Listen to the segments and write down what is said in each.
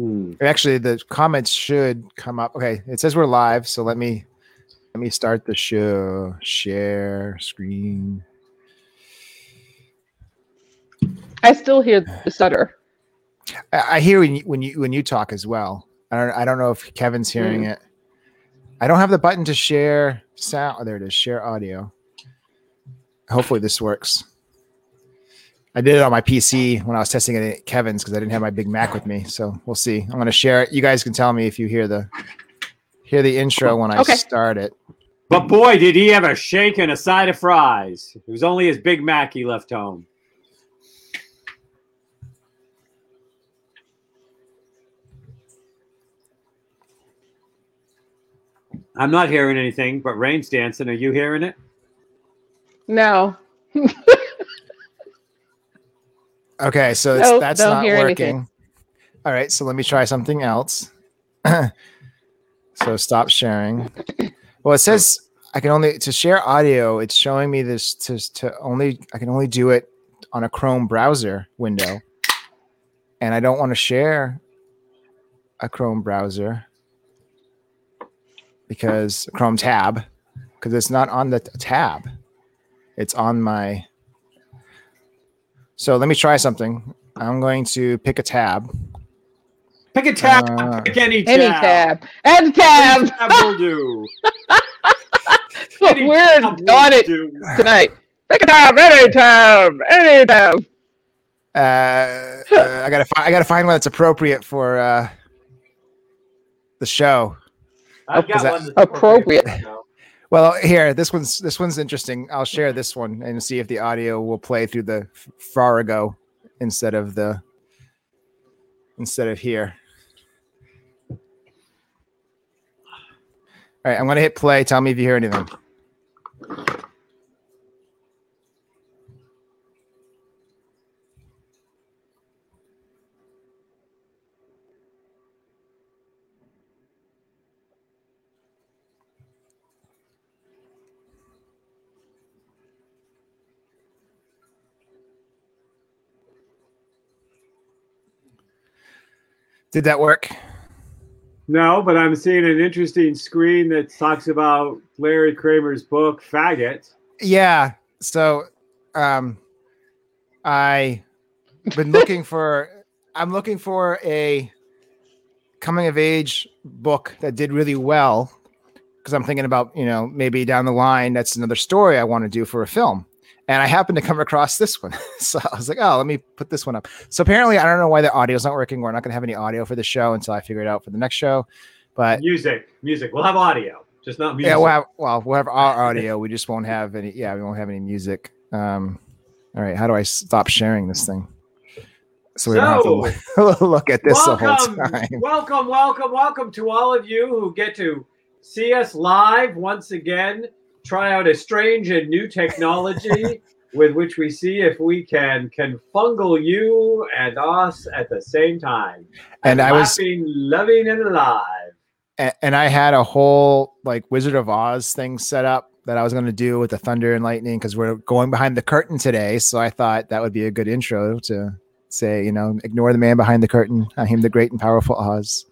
Hmm. Actually, the comments should come up. Okay, it says we're live, so let me let me start the show. Share screen. I still hear the stutter. I, I hear when you, when you when you talk as well. I don't I don't know if Kevin's hearing it. I don't have the button to share sound. Oh, there it is. Share audio. Hopefully this works. I did it on my PC when I was testing it at Kevin's because I didn't have my big Mac with me. So we'll see. I'm gonna share it. You guys can tell me if you hear the hear the intro oh, when I Okay. start it. But boy, did he have a shake and a side of fries. It was only his Big Mac he left home. I'm not hearing anything, but Rain's dancing. Are you hearing it? No. Okay, so it's, Nope, that's don't working. anything. All right, so let me try something else. so stop sharing. Well, it says I can only to share audio. It's showing me this to to only I can only do it on a Chrome browser window, and I don't want to share a Chrome browser because Chrome tab because it's not on the tab. It's on my. So let me try something. I'm going to pick a tab. Pick a tab. Uh, pick any tab. Any tab. Any tab. Any tab will do. Any We're tab will on it do. tonight. Pick a tab. Any tab. Any tab. uh, uh, I gotta fi- I gotta find one that's appropriate for uh, the show. I've got one that's appropriate? Well, here this one's this one's interesting. I'll share this one and see if the audio will play through the Farago instead of the instead of here. All right, I'm gonna hit play. Tell me if you hear anything. Did that work? No, but I'm seeing an interesting screen that talks about Larry Kramer's book, Faggot. Yeah. So, um, I been looking for. I'm looking for a coming of age book that did really well because I'm thinking about you know maybe down the line that's another story I want to do for a film. And I happened to come across this one, so I was like, "Oh, let me put this one up." So apparently, I don't know why the audio is not working. We're not going to have any audio for the show until I figure it out for the next show. But Music, music. We'll have audio, just not music. yeah, we'll have well, we'll have our audio. We just won't have any. Yeah, we won't have any music. Um, all right, how do I stop sharing this thing? So we don't have to look, look at this the whole time. welcome, welcome, welcome to all of you who get to see us live once again. Try out a strange and new technology with which we see if we can confungal you and us at the same time. And I was, laughing, loving, and alive. a- and I had a whole like Wizard of Oz thing set up that I was going to do with the thunder and lightning because we're going behind the curtain today. So I thought that would be a good intro to say, you know, ignore the man behind the curtain. I am the great and powerful Oz.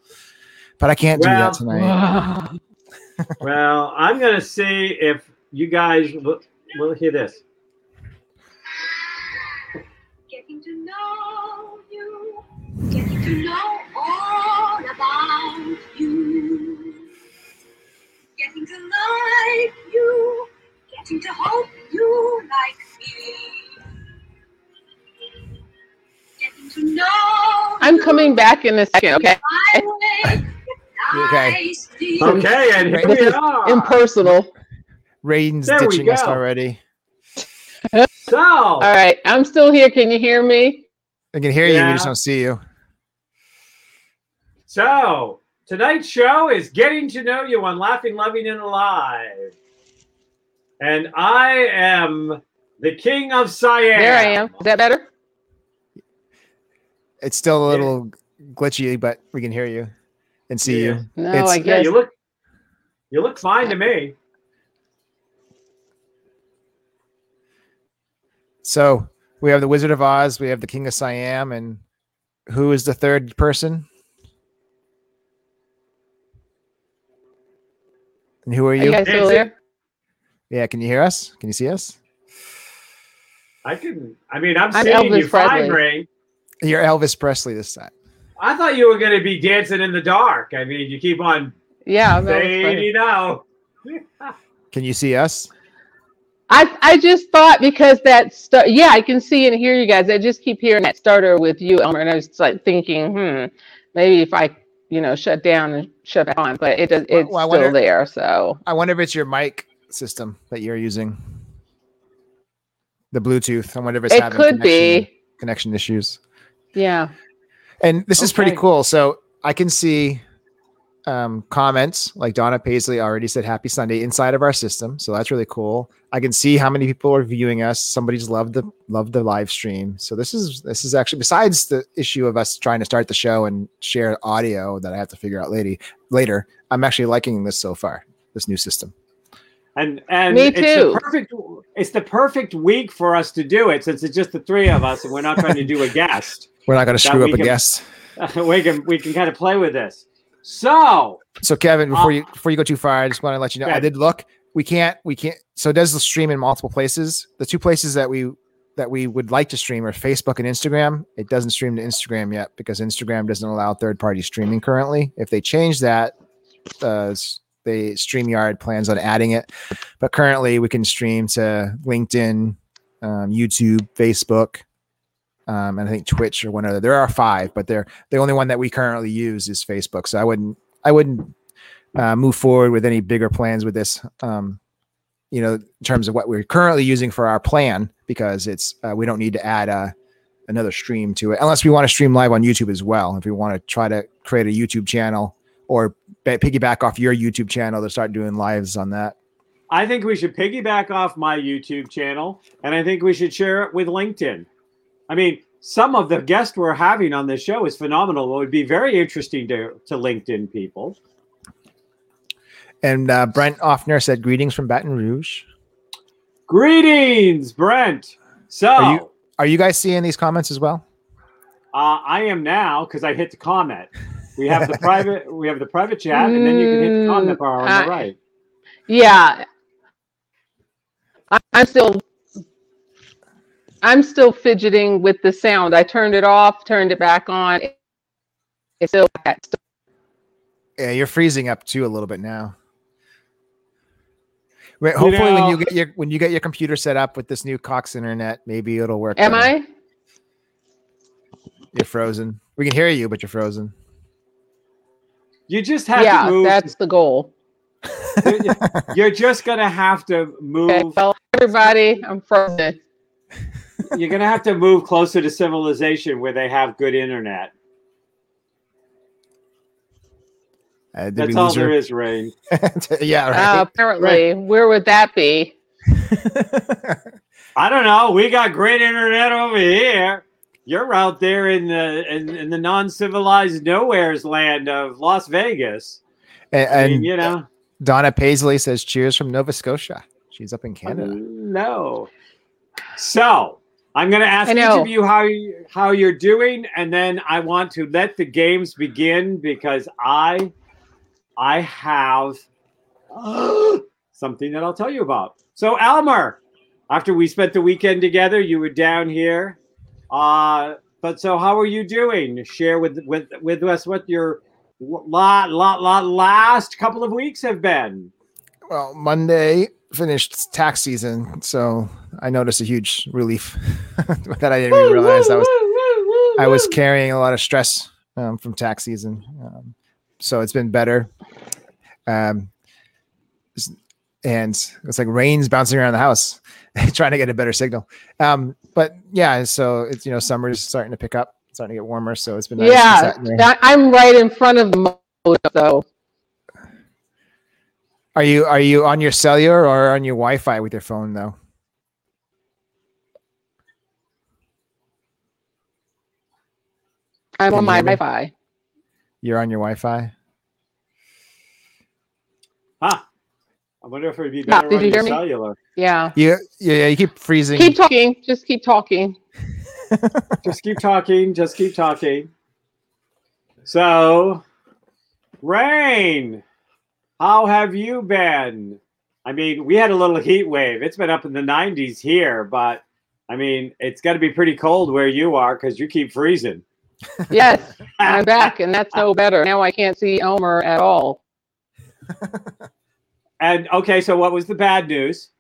But I can't do that tonight. well, I'm going to see if you guys will, will hear this. Getting to know you, getting to know all about you, getting to like you, getting to hope you like me, getting to know. I'm coming back in a second, okay? My way. Okay. Okay, and here This we are. Impersonal. Rain's There ditching us already. So, All right, I'm still here. Can you hear me? I can hear you. We just don't see you. so tonight's show is getting to know you on Laughing, Loving, and Alive. And I am the king of Siam. There I am. Is that better? It's still a little glitchy, but we can hear you and see yeah. you. No, it's, I guess. Yeah, you look you look fine to me. So we have the Wizard of Oz, we have the King of Siam, and who is the third person? And who are you? Are you yeah, can you hear us? Can you see us? I can. I mean, I'm, I'm seeing Elvis you Presley. fine, Ray. You're Elvis Presley this time. I thought you were going to be dancing in the dark. I mean, you keep on Yeah, that was saying, you know. Can you see us? I I just thought because that start, yeah, I can see and hear you guys. I just keep hearing that starter with you, Elmer, and I was like thinking, hmm, maybe if I, you know, shut down and shut back on, but it does, it's well, I still there. So I wonder if it's your mic system that you're using. The Bluetooth. I wonder if it's it having could connection, be, connection issues. yeah. And this is pretty cool. So I can see um, comments like Donna Paisley already said happy Sunday inside of our system. So that's really cool. I can see how many people are viewing us. Somebody's loved the loved the live stream. So this is this is actually besides the issue of us trying to start the show and share audio that I have to figure out later later. I'm actually liking this so far, this new system. And and Me it's too. the perfect it's the perfect week for us to do it since it's just the three of us and we're not trying to do a guest. We're not going to screw up a can- guest. we can we can kind of play with this. So So Kevin, before Uh, you before you go too far, I just want to let you know Go I did look. We can't we can't. So does the stream in multiple places. The two places that we that we would like to stream are Facebook and Instagram. It doesn't stream to Instagram yet because Instagram doesn't allow third party streaming currently. If they change that, uh, the Streamyard plans on adding it. But currently, we can stream to LinkedIn, um, YouTube, Facebook, um, and I think Twitch or one other. There are five, but they're the only one that we currently use is Facebook. So I wouldn't I wouldn't uh, move forward with any bigger plans with this. Um, you know, in terms of what we're currently using for our plan, because it's uh, we don't need to add uh, another stream to it unless we want to stream live on YouTube as well. If we want to try to create a YouTube channel or ba- piggyback off your YouTube channel to start doing lives on that. I think we should piggyback off my YouTube channel and I think we should share it with LinkedIn. I mean, some of the guests we're having on this show is phenomenal. It would be very interesting to, to LinkedIn people. And uh, Brent Offner said, "Greetings from Baton Rouge." Greetings, Brent. So Are you- Are you guys seeing these comments as well? uh, I am now because I hit the comment. We have the private we have the private chat, and then you can hit the comment bar on Mm, the right. Yeah. I- I'm still I'm still fidgeting with the sound. I turned it off, turned it back on. It's still Yeah, you're freezing up too a little bit now. Wait, hopefully, when you get your when you get your computer set up with this new Cox internet, maybe it'll work. Am better. I? You're frozen. We can hear you, but you're frozen. You just have Yeah, to move. Yeah, that's the goal. You're just gonna have to move. Okay, well, everybody, I'm frozen. You're gonna have to move closer to civilization where they have good internet. Uh, That's all lose there her? is, Rain. yeah, Uh, right. apparently, where would that be? I don't know. We got great internet over here. You're out there in the in, in the non-civilized nowheres land of Las Vegas. and I mean, and you know, Donna Paisley says, "Cheers from Nova Scotia." She's up in Canada. no. So I'm going to ask each of you how you, how you're doing, and then I want to let the games begin because I I have something that I'll tell you about. So Elmer, after we spent the weekend together, you were down here. Uh, but so how are you doing? Share with with with us what your lot lot lot last couple of weeks have been. Well, Monday finished tax season, so I noticed a huge relief that I didn't even realize I was I was carrying a lot of stress um, from tax season. Um, so it's been better. Um, and it's like rain's bouncing around the house, trying to get a better signal. Um, but yeah, so it's you know summer's starting to pick up, starting to get warmer. So it's been nice. yeah, Sat in there. that, I'm right in front of the modem, so Are you are you on your cellular or on your Wi-Fi with your phone though? I'm Can on my? Wi-Fi. You're on your Wi-Fi. Huh. I wonder if it would be Yeah, better did on you your hear me? cellular. Yeah. Yeah. yeah, you keep freezing. Keep talking. Just keep talking. Just keep talking. Just keep talking. So, Rain, How have you been? I mean, we had a little heat wave. It's been up in the 90s here, but I mean, it's got to be pretty cold where you are because you keep freezing. Yes, I'm back, and that's no better. Now I can't see Elmer at all. And okay, so what was the bad news?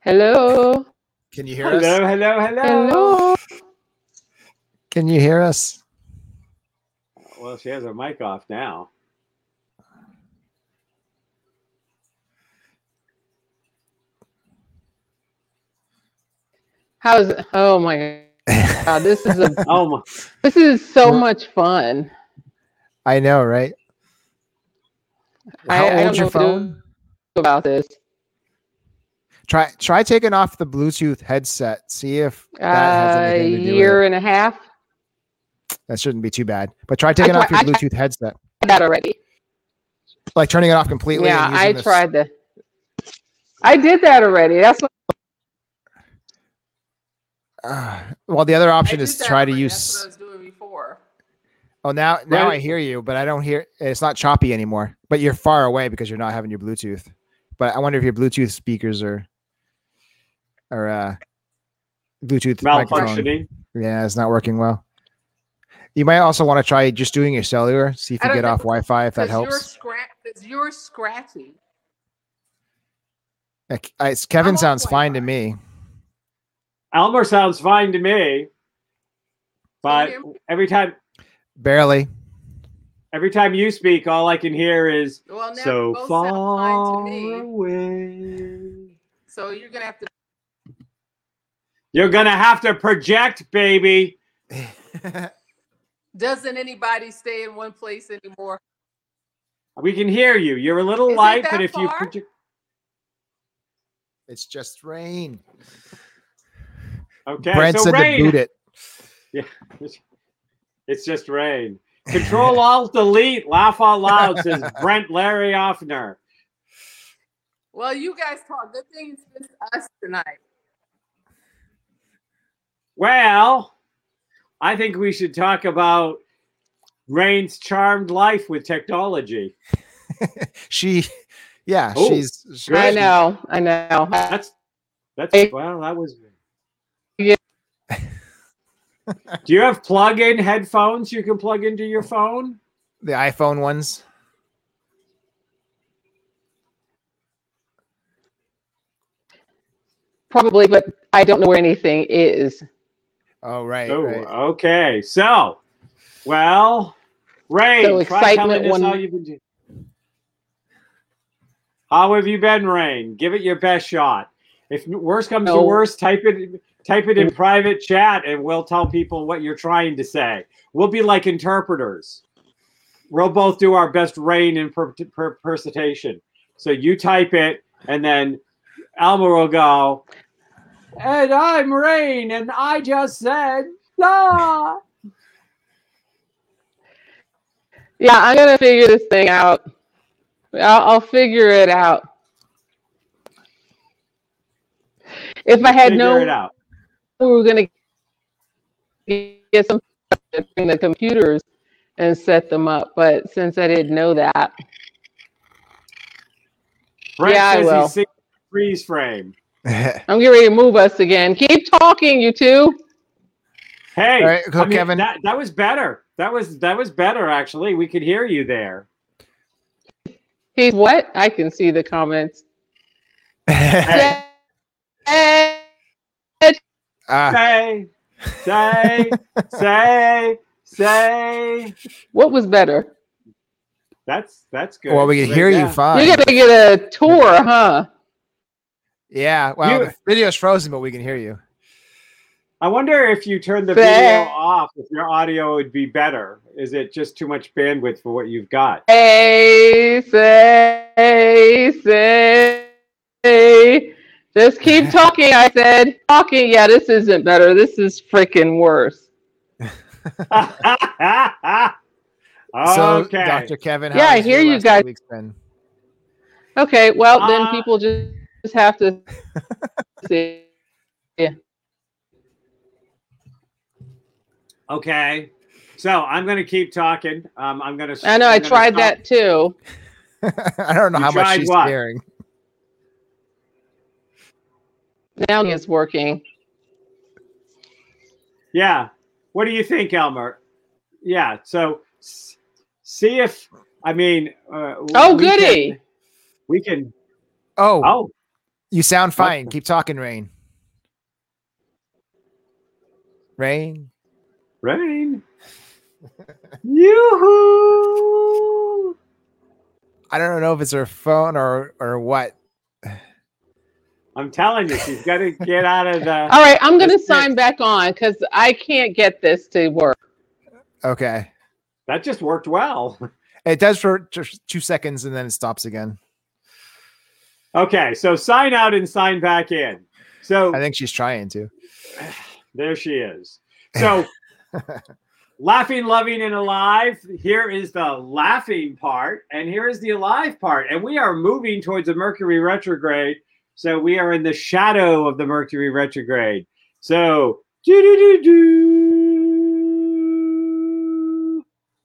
Hello. Can you hear us? Hello, hello, hello. Hello. Can you hear us? Well, she has her mic off now. How's it? Oh my god, this is a Oh my! this is so much fun. I know, right? I- How I don't your know what to do. phone? About this, Try try taking off the Bluetooth headset. See if that uh, anything to do with year and a half. That shouldn't be too bad. But try taking off your I Bluetooth headset, That already. like turning it off completely. Yeah, I this- tried the. I did that already. That's what Uh, well, the other option I is to try to already. That's what I use. was doing before. Oh, now now Right. I hear you, but I don't hear. It's not choppy anymore. But you're far away because you're not having your Bluetooth. But I wonder if your Bluetooth speakers are are uh, Bluetooth microphone. Malfunctioning. Yeah, it's not working well. You might also want to try just doing your cellular. See if you get off Wi-Fi if that Because you're helps. scratch. Because you're scratchy. Like, I, Kevin I'm sounds fine to me. Elmer sounds fine to me, but every time Barely. every time you speak, all I can hear is Well, now so you both sound far fine to me. away. So you're gonna have to. You're gonna have to project, baby. Doesn't anybody stay in one place anymore? We can hear you. You're a little Is light, but if you project, it's just rain. Okay. Brent so said rain. to boot it. Yeah. It's just rain. Control Alt Delete. Laugh out loud says Brent Larry Offner. Well, you guys talk. Good thing it's just us tonight. Well, I think we should talk about Rain's charmed life with technology. she, yeah, Oh, she's. she- I know. I know. That's that's Hey. well, that was. Yeah. Do you have plug-in headphones you can plug into your phone? the iPhone ones. Probably, but I don't know where anything is. Oh right, Oh, right. okay. So, well, Rain, So excitement us when- how you've been doing. How have you been, Rain? Give it your best shot. If worst comes to No. worst, type it type it in mm. private chat, and we'll tell people what you're trying to say. We'll be like interpreters. We'll both do our best Rain and per- per-. So you type it, and then Alma will go. And I'm Rain, and I just said, la. Yeah, I'm gonna figure this thing out. I'll, I'll figure it out. If I had Figure known we were gonna get some in the computers and set them up, but since I didn't know that, Brent Yeah, I will. he's freeze frame. I'm getting ready to move us again. Keep talking, you two. Hey, All right, I mean, Kevin. That, that was better. That was that was better actually. We could hear you there. He's what? I can see the comments. Hey. Hey. Ah, Say, say, say, say. What was better? That's that's good. well, we can Right hear you fine. You're gonna get a tour, huh? yeah, well, You- the video's frozen, but we can hear you. I wonder if you turn the Say. video off, if your audio would be better. Is it just too much bandwidth for what you've got? Hey, say, say, say. Just keep talking, I said. Talking. Yeah, this isn't better. This is freaking worse. So, okay. Dr. Kevin, how Yeah, I hear you guys. weeks been? Okay, well, then Uh, people just, just have to see. Yeah. Okay. So I'm going to keep talking. Um, I'm going to. I know. I tried that too. I don't know You how much she's what? hearing. Now it's working. Yeah. What do you think, Elmer? Yeah. So see if I mean. Uh, Oh, we can- goody. we can. Oh, Oh, you sound fine. What? Keep talking, Rain. Rain. rain. Yoo-hoo! I don't know if it's her phone or or what. I'm telling you, she's got to get out of the. All right, I'm going to That's it. sign back on because I can't get this to work. Okay. That just worked well. It does for two seconds and then it stops again. Okay, so sign out and sign back in. So I think she's trying to. there she is. So laughing, loving, and alive. Here is the laughing part, and here is the alive part. And we are moving towards a Mercury retrograde. So we are in the shadow of the Mercury retrograde. So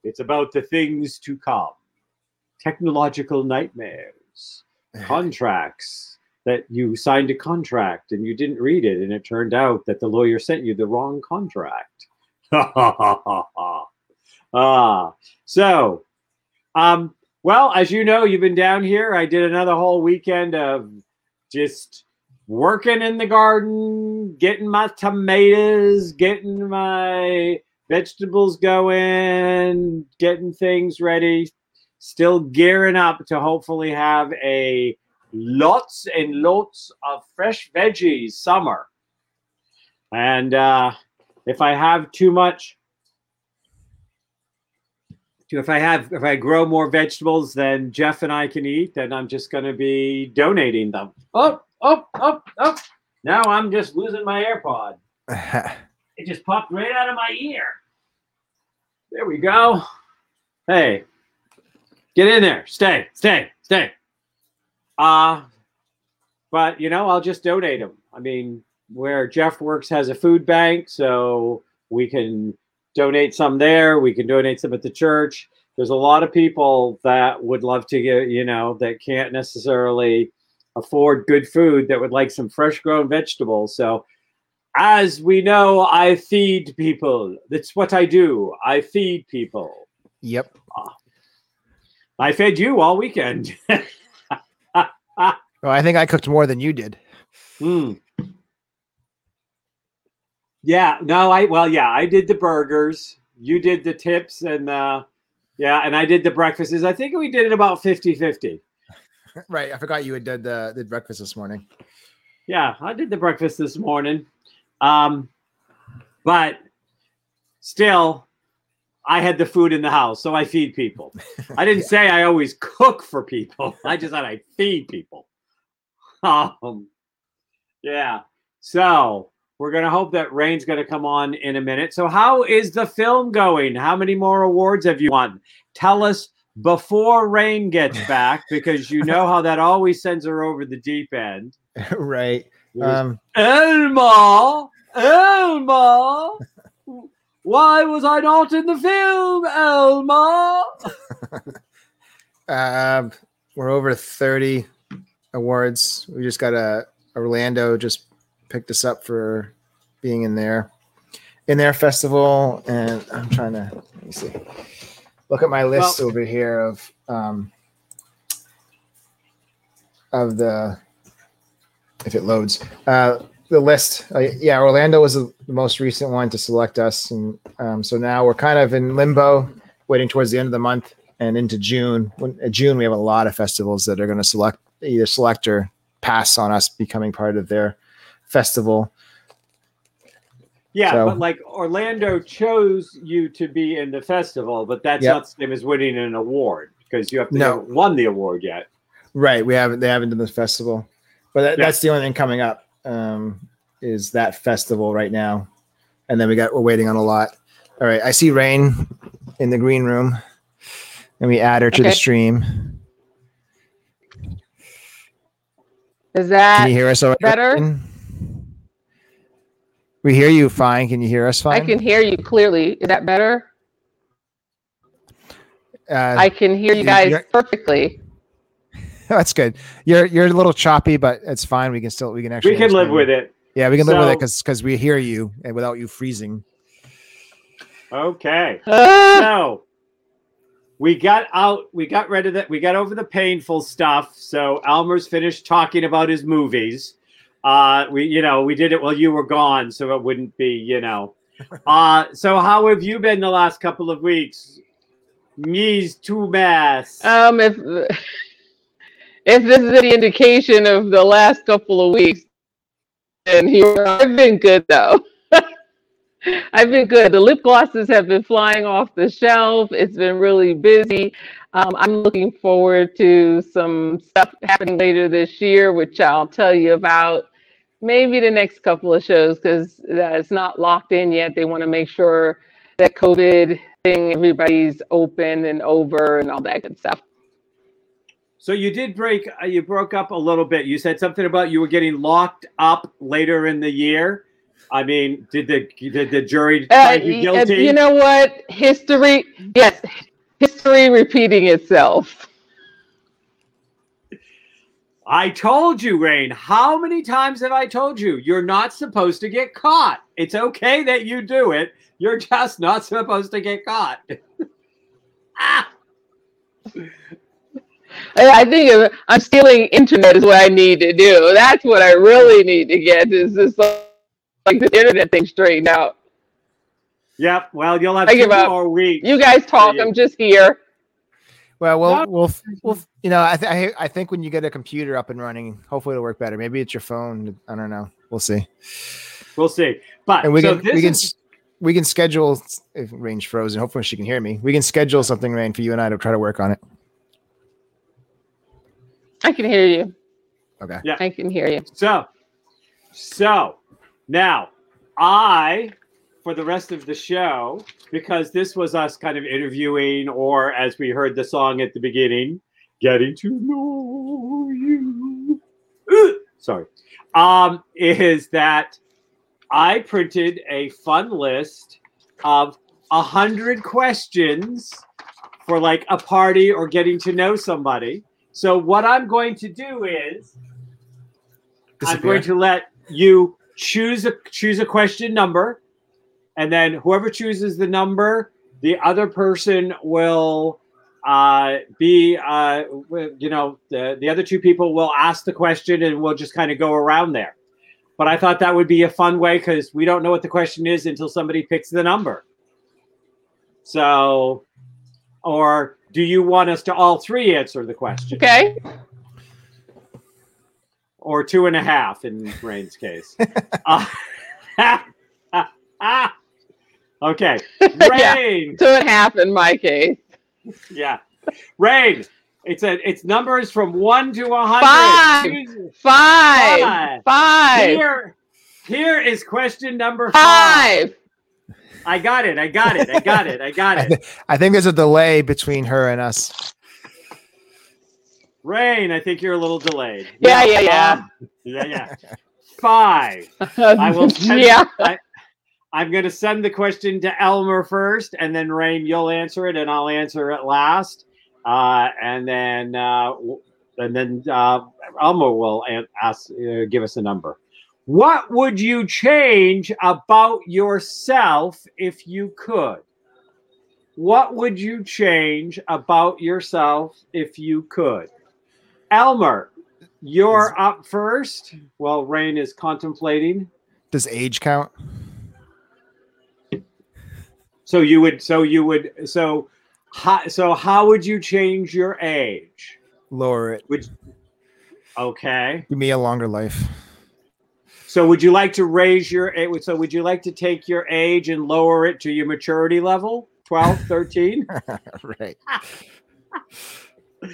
it's about the things to come. Technological nightmares, contracts that you signed a contract and you didn't read it, and it turned out that the lawyer sent you the wrong contract. ah, so, um, well, as you know, you've been down here. I did another whole weekend of just working in the garden, getting my tomatoes, getting my vegetables going, getting things ready, still gearing up to hopefully have a lots and lots of fresh veggies summer. And uh, if I have too much, if I have, if I grow more vegetables than Jeff and I can eat, then I'm just going to be donating them. Oh, oh, oh, oh. Now I'm just losing my AirPod. It just popped right out of my ear. There we go. Hey, get in there. Stay, stay, stay. Uh, but you know, I'll just donate them. I mean, where Jeff works has a food bank, so we can donate some there. We can donate some at the church. There's a lot of people that would love to get, you know, that can't necessarily afford good food that would like some fresh grown vegetables. So, as we know, I feed people. That's what I do. I feed people. yep. I fed you all weekend. Well, I think I cooked more than you did. Hmm. Yeah, no, I well, yeah, I did the burgers. You did the tips and uh yeah, and I did the breakfasts. I think we did it about 50-50. Right. I forgot you had did the did breakfast this morning. Yeah, I did the breakfast this morning. Um but still I had the food in the house, so I feed people. I didn't say I always cook for people. I just said I feed people. Um, yeah. So we're gonna hope that Rain's gonna come on in a minute. So how is the film going? How many more awards have you won? Tell us before Rain gets back, because you know how that always sends her over the deep end. right. Um, Elma, Elma, why was I not in the film, Elma? uh, we're over 30 awards. We just got a Orlando just picked us up for being in there in their festival. And I'm trying to let me see. Look at my list Well- over here of um of the if it loads. Uh the list, uh, yeah, Orlando was the most recent one to select us, and um, so now we're kind of in limbo, waiting towards the end of the month and into June. When, in June, we have a lot of festivals that are going to select either select or pass on us becoming part of their festival. Yeah, So- but like Orlando chose you to be in the festival, but that's Yep. not the same as winning an award because you have to No. haven't won the award yet. Right, we haven't they haven't done the festival, but that, Yeah. that's the only thing coming up um, is that festival right now, and then we got we're waiting on a lot. All right, I see Rain in the green room, and we add her to the stream. Is that Can you hear us all right? Better? Rain? We hear you fine. Can you hear us fine? I can hear you clearly. Is that better? Uh, I can hear you you- guys perfectly. that's good. You're you're a little choppy, but it's fine. We can still we can actually We can live understand with it. Yeah, we can live with it because because we hear you and without you freezing. Okay. Ah, So we got out, we got rid of that, we got over the painful stuff. So Elmer's finished talking about his movies. Uh we you know, we did it while you were gone, so it wouldn't be, you know. Uh so how have you been the last couple of weeks? Me's too mass. um, if if this is any indication of the last couple of weeks, then here I've been good though. I've been good. The lip glosses have been flying off the shelf. It's been really busy. Um, I'm looking forward to some stuff happening later this year, which I'll tell you about maybe the next couple of shows because it's not locked in yet. They want to make sure that COVID thing, everybody's open and over and all that good stuff. So you did break uh, you broke up a little bit. You said something about you were getting locked up later in the year. I mean, did the did the jury Uh, find you uh, guilty? you know what? History, yes, history repeating itself. I told you, Rain. How many times have I told you? You're not supposed to get caught. It's okay that you do it. You're just not supposed to get caught. ah, I think I'm stealing internet is what I need to do. That's what I really need to get is this like the internet thing straightened out. yep. Well, you'll have I two more weeks. You guys talk. I'm just here. Well, No. we'll we'll mm-hmm. we'll you know I th- I I think when you get a computer up and running, hopefully it'll work better. Maybe it's your phone. I don't know. We'll see. We'll see. But And we so can this we can is- we can schedule if Rain's frozen. Hopefully she can hear me. We can schedule something, Rain, for you and I to try to work on it. I can hear you. Okay. Yeah. I can hear you. So, so now I, for the rest of the show, because this was us kind of interviewing, or as we heard the song at the beginning, getting to know you. Ugh, Sorry. Um, is that I printed a fun list of a hundred questions for like a party or getting to know somebody. So what I'm going to do is I'm going to let you choose a choose a question number, and then whoever chooses the number, the other person will uh, be uh, you know the the other two people will ask the question, and we'll just kind of go around there. But I thought that would be a fun way because we don't know what the question is until somebody picks the number. So, or do you want us to all three answer the question? Okay. or two and a half in Rain's case. Uh, okay, Yeah. Rain. Two and a half in my case. yeah, Rain. It's a it's numbers from one to a Five. hundred. Choose- Five. Five. Five. Here, here is question number five. Five. I got it. I got it. I got it. I got it. I think there's a delay between her and us. Rain, I think you're a little delayed. Yeah, yeah, yeah. um, yeah, yeah. Five. I will send, yeah. I, I'm going to send the question to Elmer first, and then Rain, you'll answer it, and I'll answer it last. Uh, and then, uh, and then uh, Elmer will ask, uh, give us a number. What would you change about yourself if you could? What would you change about yourself if you could? Elmer, you're up first. Well, Rain is contemplating. Does age count? So you would, so you would, so, how, so how would you change your age? Lower it. Would, okay. Give me a longer life. So would you like to raise your, a- so would you like to take your age and lower it to your maturity level? 12, 13? right.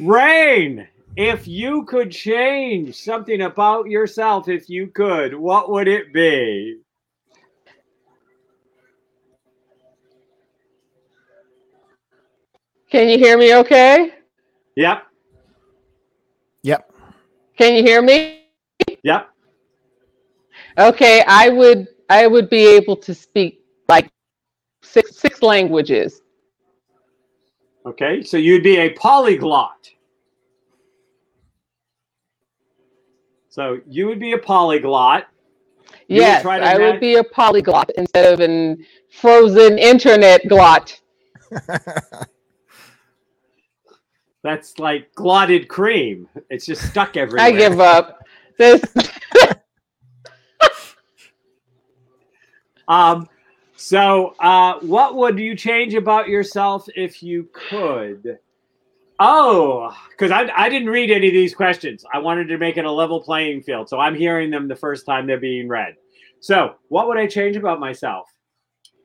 Rain, if you could change something about yourself, if you could, what would it be? Can you hear me okay? Yep. Yep. Can you hear me? Yep. Okay, I would I would be able to speak like six six languages. Okay, so you'd be a polyglot. So you would be a polyglot. You would Yes, try to I ma- would be a polyglot instead of an frozen internet glot. That's like glotted cream. It's just stuck everywhere. I give up. This Um, so, uh, what would you change about yourself if you could? Oh, because I, I didn't read any of these questions. I wanted to make it a level playing field. So I'm hearing them the first time they're being read. So, what would I change about myself?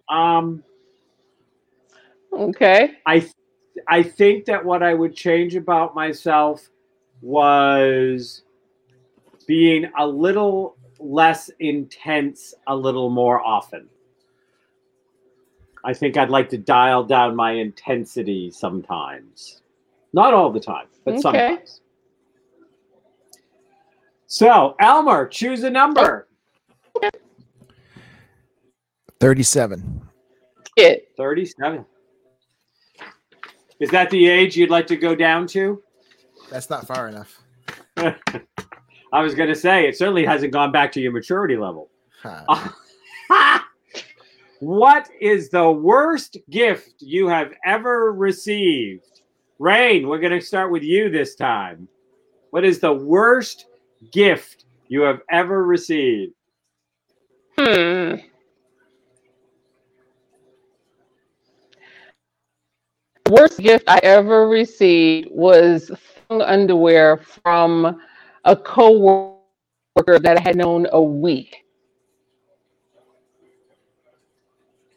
Um, okay. I I think that what I would change about myself was being a little less intense a little more often. I think I'd like to dial down my intensity sometimes. Not all the time, but Okay. sometimes. So, Elmer, choose a number. 37. It 37. Is that the age you'd like to go down to? That's not far enough. I was going to say, it certainly hasn't gone back to your maturity level. Huh. what is the worst gift you have ever received? Rain, we're going to start with you this time. What is the worst gift you have ever received? hmm. Worst gift I ever received was underwear from a coworker that I had known a week.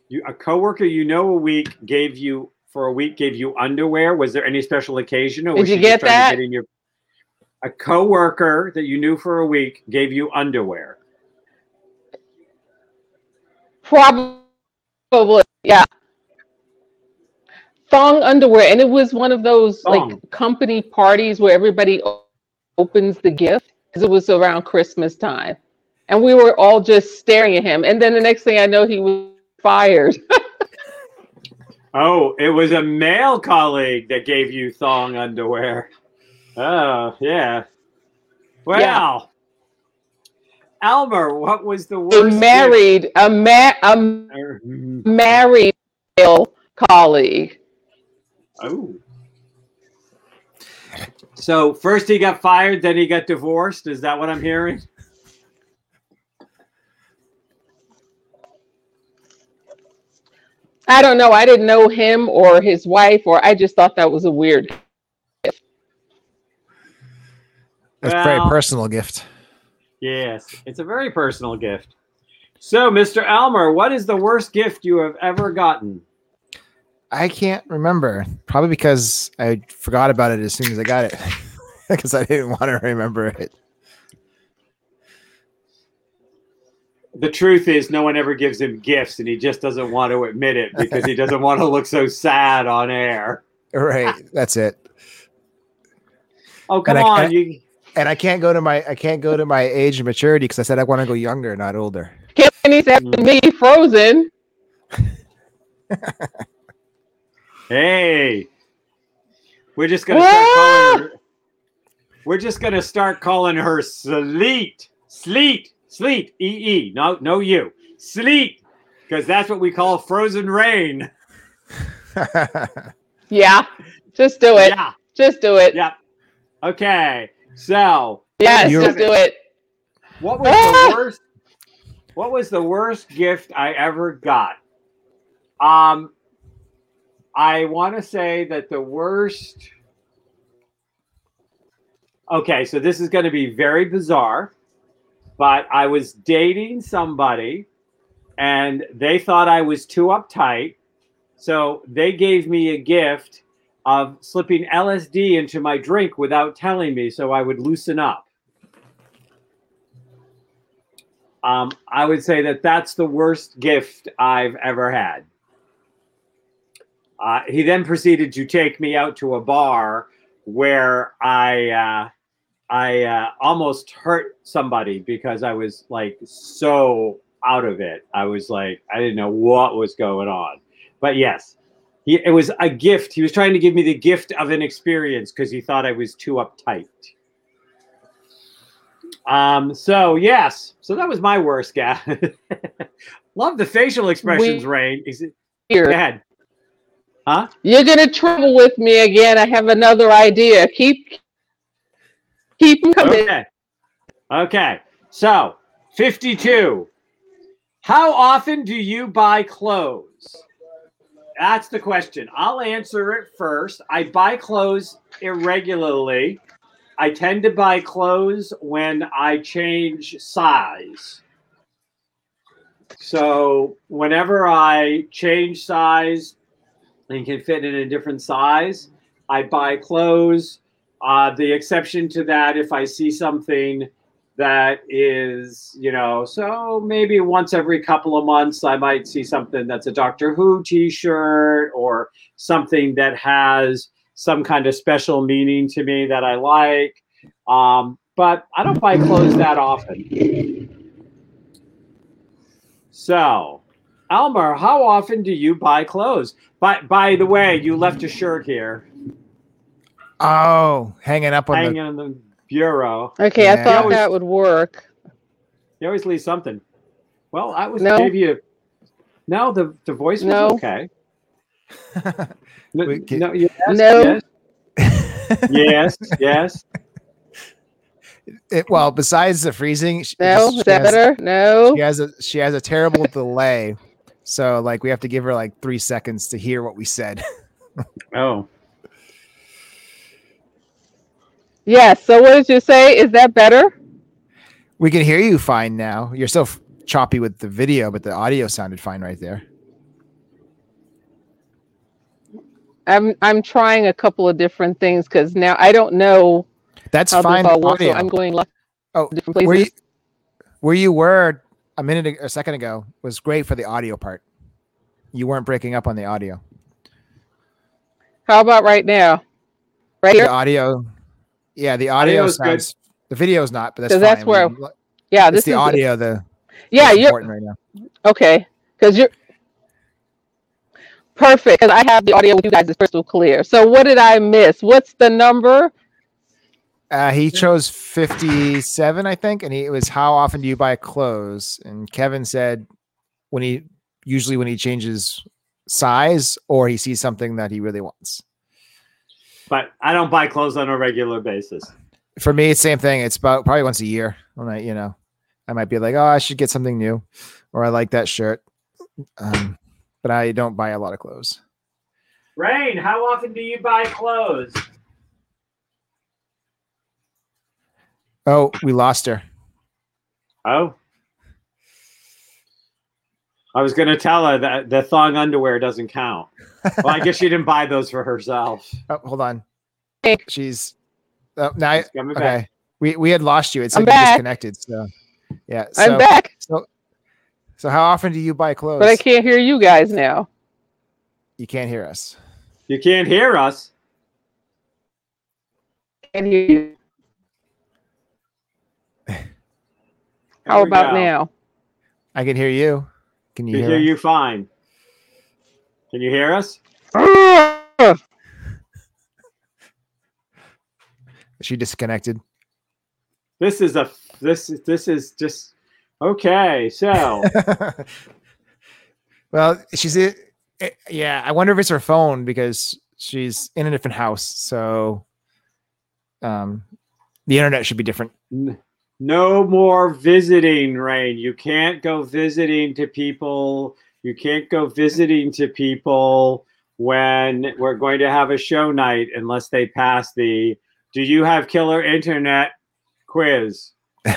You, a coworker you know a week gave you for a week gave you underwear. Was there any special occasion, or Did you get that? get in your? A coworker that you knew for a week gave you underwear. Probably, yeah. Thong underwear, and it was one of those Thong. like company parties where everybody opens the gift because it was around Christmas time, and we were all just staring at him. And then the next thing I know, he was fired. Oh, it was a male colleague that gave you thong underwear. Oh, yeah. Well, Yeah. Elmer, what was the a worst? married, a ma- a er, mm-hmm. married male colleague. Oh. So first he got fired, then he got divorced. Is that what I'm hearing? I don't know. I didn't know him or his wife, or I just thought that was a weird. That's a very personal gift. Yes, it's a very personal gift. So, Mr. Elmer, what is the worst gift you have ever gotten? I can't remember. Probably because I forgot about it as soon as I got it. Because I didn't want to remember it. The truth is, no one ever gives him gifts, and he just doesn't want to admit it because he doesn't want to look so sad on air. Right. That's it. Oh, come And I- on, and- you. And I can't go to my I can't go to my age and maturity because I said I want to go younger, not older. Kenny said hmm. to me, Frozen. Hey, we're just gonna start calling her. We're just gonna start calling her Sleet, Sleet, Sleet, E E. No, no, you, Sleet, because that's what we call frozen rain. Yeah, just do it. Yeah, Just do it. yeah. Okay, so Yes, You're- just do it. what was the worst? What was the worst gift I ever got? Um, I want to say that the worst. Okay, so this is going to be very bizarre, but I was dating somebody and they thought I was too uptight. So they gave me a gift of slipping LSD into my drink without telling me so I would loosen up. Um, I would say that that's the worst gift I've ever had. Uh, he then proceeded to take me out to a bar where I uh, I uh, almost hurt somebody because I was like so out of it. I was like I didn't know what was going on. But yes, He, it was a gift. He was trying to give me the gift of an experience because he thought I was too uptight. Um. So yes. So that was my worst guy. Love the facial expressions, Rain. Is it? Go Here, ahead. Huh? you're gonna trouble with me again. I have another idea. Keep keep coming. Okay. Okay. So, 52. How often do you buy clothes? That's the question. I'll answer it first. I buy clothes irregularly. I tend to buy clothes when I change size. So, whenever I change size and can fit in a different size, I buy clothes. Uh, the exception to that, if I see something that is, you know, so maybe once every couple of months, I might see something that's a Doctor Who t shirt or something that has some kind of special meaning to me that I like. Um, but I don't buy clothes that often. So, Elmer, how often do you buy clothes? By, by the way, you left a shirt here Oh, hanging up on hanging the. on the bureau. Okay, Yeah. I thought Always- that would work. You always leave something. Well, I was No. gave you. No, the the voice was No. okay. No, can- no, yes, No. yes, yes, yes. It- well, besides the freezing, she, No, she is that has, better? No. She has a she has a terrible delay, so like we have to give her like three seconds to hear what we said. Oh, Yes. So what did you say? Is that better? We can hear you fine now. You're still f- choppy with the video, but the audio sounded fine right there. I'm I'm trying a couple of different things because now I don't know That's fine. this all works. So audio. I'm going left oh, different places. where you where you were a minute ag- a second ago was great for the audio part. You weren't breaking up on the audio. How about right now? Right here? The audio, yeah, the audio Audio's good. sounds. The video's not, but that's 'Cause fine. that's where- We- Yeah, it's this the is audio. The Yeah, you're important right now. okay. Because you're perfect. Because I have the audio with you guys is crystal clear. So what did I miss? What's the number? Uh, he chose 57, I think, and he, it was how often do you buy clothes? And Kevin said when he usually when he changes size or he sees something that he really wants. but I don't buy clothes on a regular basis. For me, it's same thing. It's about probably once a year. When I, you know, I might be like, oh, I should get something new, or I like that shirt. Um, but I don't buy a lot of clothes. Rain, how often do you buy clothes? Oh, we lost her. Oh, I was going to tell her that the thong underwear doesn't count. Well, I guess she didn't buy those for herself. Oh, hold on. She's oh, now. I- She's coming okay, back. we we had lost you. It's I'm like back. disconnected. So yeah. So, I'm back, So, so how often do you buy clothes? but I can't hear you guys now. You can't hear us. You can't hear us. Can't you. How about go. now? I can hear you. Can you Can hear? hear you fine. Can you hear us? Is she disconnected? This is a this is this is just okay. So well, she's it, eh, yeah. I wonder if it's her phone because she's in a different house. So, um, the internet should be different. N- no more visiting, Rain. You can't go visiting to people. You can't go visiting to people when we're going to have a show night unless they pass the do you have killer internet quiz.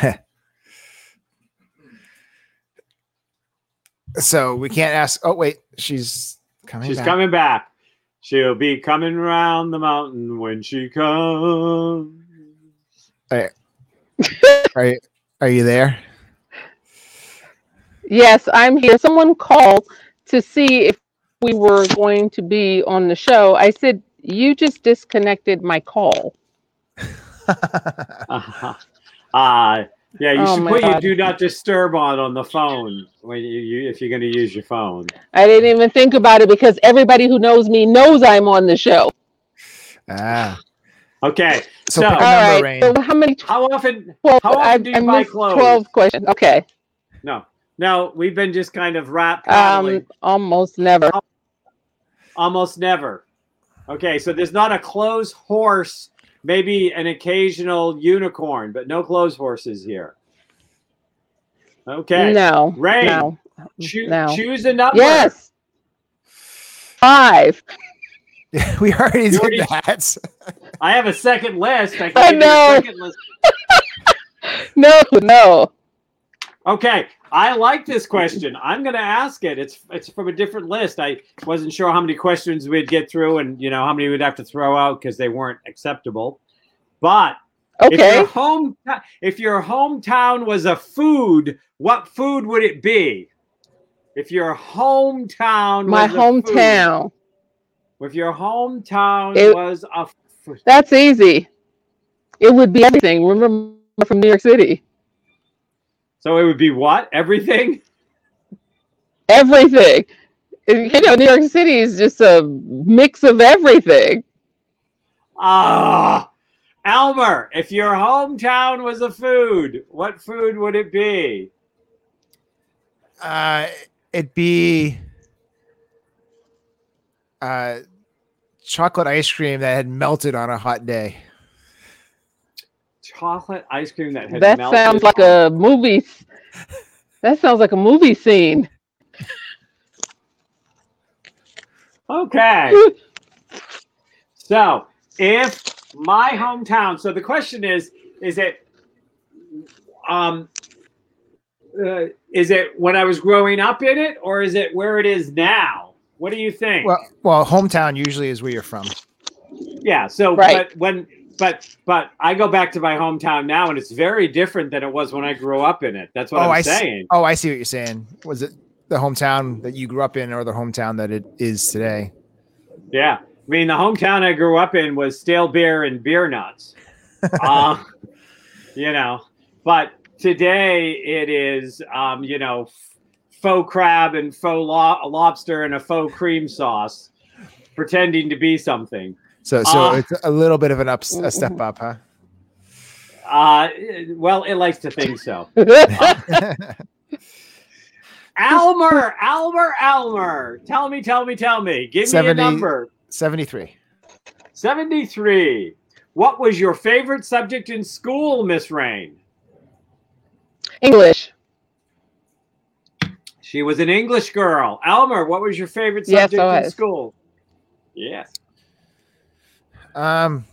so we can't ask. Oh wait, she's coming. She's back. coming back. She'll be coming round the mountain when she comes. Are you, are you there? Yes, I'm here. Someone called to see if we were going to be on the show. I said, You just disconnected my call. Uh, uh, Yeah, you Oh should my put your do not disturb on on the phone when you, you if you're going to use your phone. I didn't even think about it because everybody who knows me knows I'm on the show. Ah. Okay. So, So- pick a All number, right. Rain. So how many? How often? 12, How often I, do you I buy missed clothes? 12 questions. Okay. No, no. We've been just kind of wrapped. Um, almost never. Almost never. Okay, so there's not a clothes horse. Maybe an occasional unicorn, but no clothes horses here. Okay. No. Rain. No. Choo- no. Choose a number. Yes. Five. we already You did already- that. I have a second list. I I give you a know. second list. No. No. Okay, I like this question. I'm going to ask it. It's it's from a different list. I wasn't sure how many questions we'd get through, and you know how many we'd have to throw out because they weren't acceptable. But if Okay. your home if your hometown was a food, what food would it be? If your hometown My was a food, hometown. if your hometown It- was a food, That's easy. It would be everything. Remember from New York City. so it would be what everything. Everything. You know, New York City is just a mix of everything. Ah, Elmer, if your hometown was a food, what food would it be? Uh, it'd be uh, chocolate ice cream that had melted on a hot day. Chocolate ice cream that has That melted sounds like a movie. That sounds like a movie scene. Okay. so, if my hometown, so the question is, is it, um, uh, is it when I was growing up in it, or is it where it is now? What do you think? Well, well, hometown usually is where you're from. Yeah. So, Right. but when, but, but I go back to my hometown now, and it's very different than it was when I grew up in it. That's what Oh, I'm I see. saying. Oh, I see what you're saying. Was it the hometown that you grew up in, or the hometown that it is today? Yeah. I mean, the hometown I grew up in was stale beer and beer nuts. uh, you know, but today it is, um, you know, f- faux crab and faux lo- lobster and a faux cream sauce, pretending to be something. So, so Ah. it's a little bit of an up, a step up, huh? Uh, well, it likes to think so. Almer, Almer, Almer. Tell me, tell me, tell me. Give me a number. Seventy-three. 73. What was your favorite subject in school, Miss Rain? English. She was an English girl. Elmer, what was your favorite subject I in school? Yes. Um,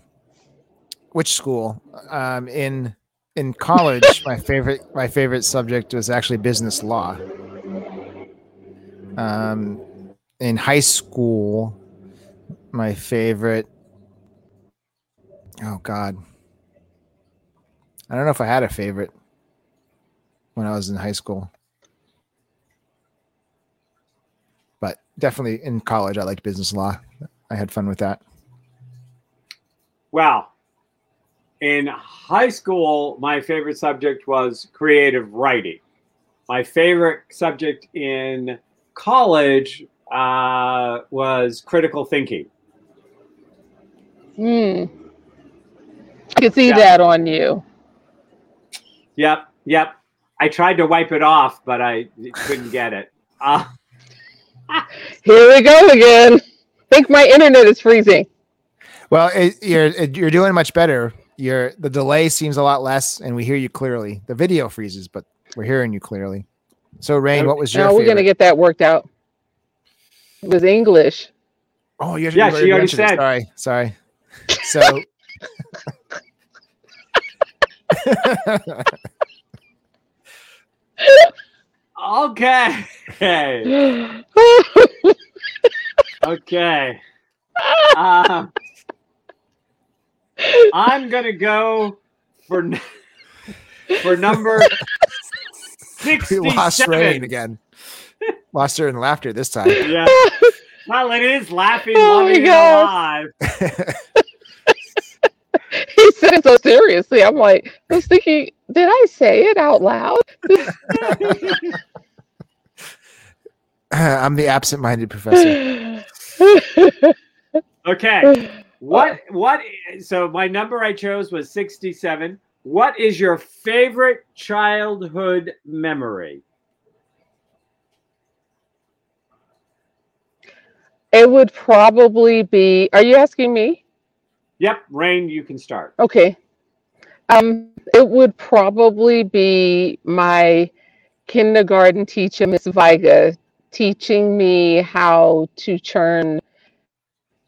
which school? Um, in in college, my favorite my favorite subject was actually business law. Um, in high school, my favorite. Oh God, I don't know if I had a favorite when I was in high school, but definitely in college, I liked business law. I had fun with that. Well, in high school, my favorite subject was creative writing. My favorite subject in college uh, was critical thinking. Hmm. I can see Yeah. that on you. Yep, yep. I tried to wipe it off, but I couldn't get it. Uh, Here we go again. I think my internet is freezing. Well, it, you're it, you're doing much better. Your the delay seems a lot less, and we hear you clearly. The video freezes, but we're hearing you clearly. So, Rain, what was your No, we're favorite? gonna get that worked out. It was English. oh, you Yeah, she already mentioned it. said. Sorry, sorry. So, okay. Okay. Uh, I'm gonna go for n- for number we lost Rain 67. again. Lost her in laughter this time. Yeah. Well, it is laughing, Oh my loving, alive. he said it so seriously. I'm like, I was thinking Did I say it out loud? I'm the absent-minded professor. Okay. What what so my number I chose was 67. What is your favorite childhood memory? it would probably be. Are you asking me? Yep, Rain, you can start. Okay. Um, it would probably be my kindergarten teacher, Miss Viga, teaching me how to turn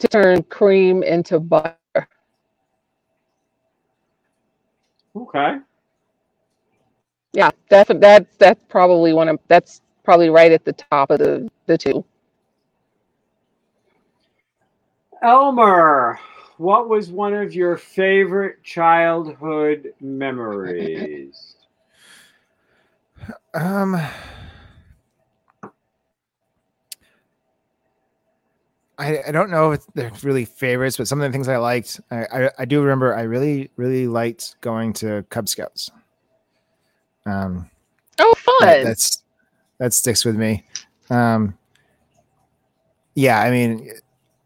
to turn cream into butter. Okay. Yeah, that's that's that's probably one of that's probably right at the top of the the two. Elmer, what was one of your favorite childhood memories? Um, I, I don't know if they're really favorites, but some of the things I liked, I, I, I do remember I really, really liked going to Cub Scouts. Um, Oh, that, fun! that's that sticks with me. Um, yeah, I mean,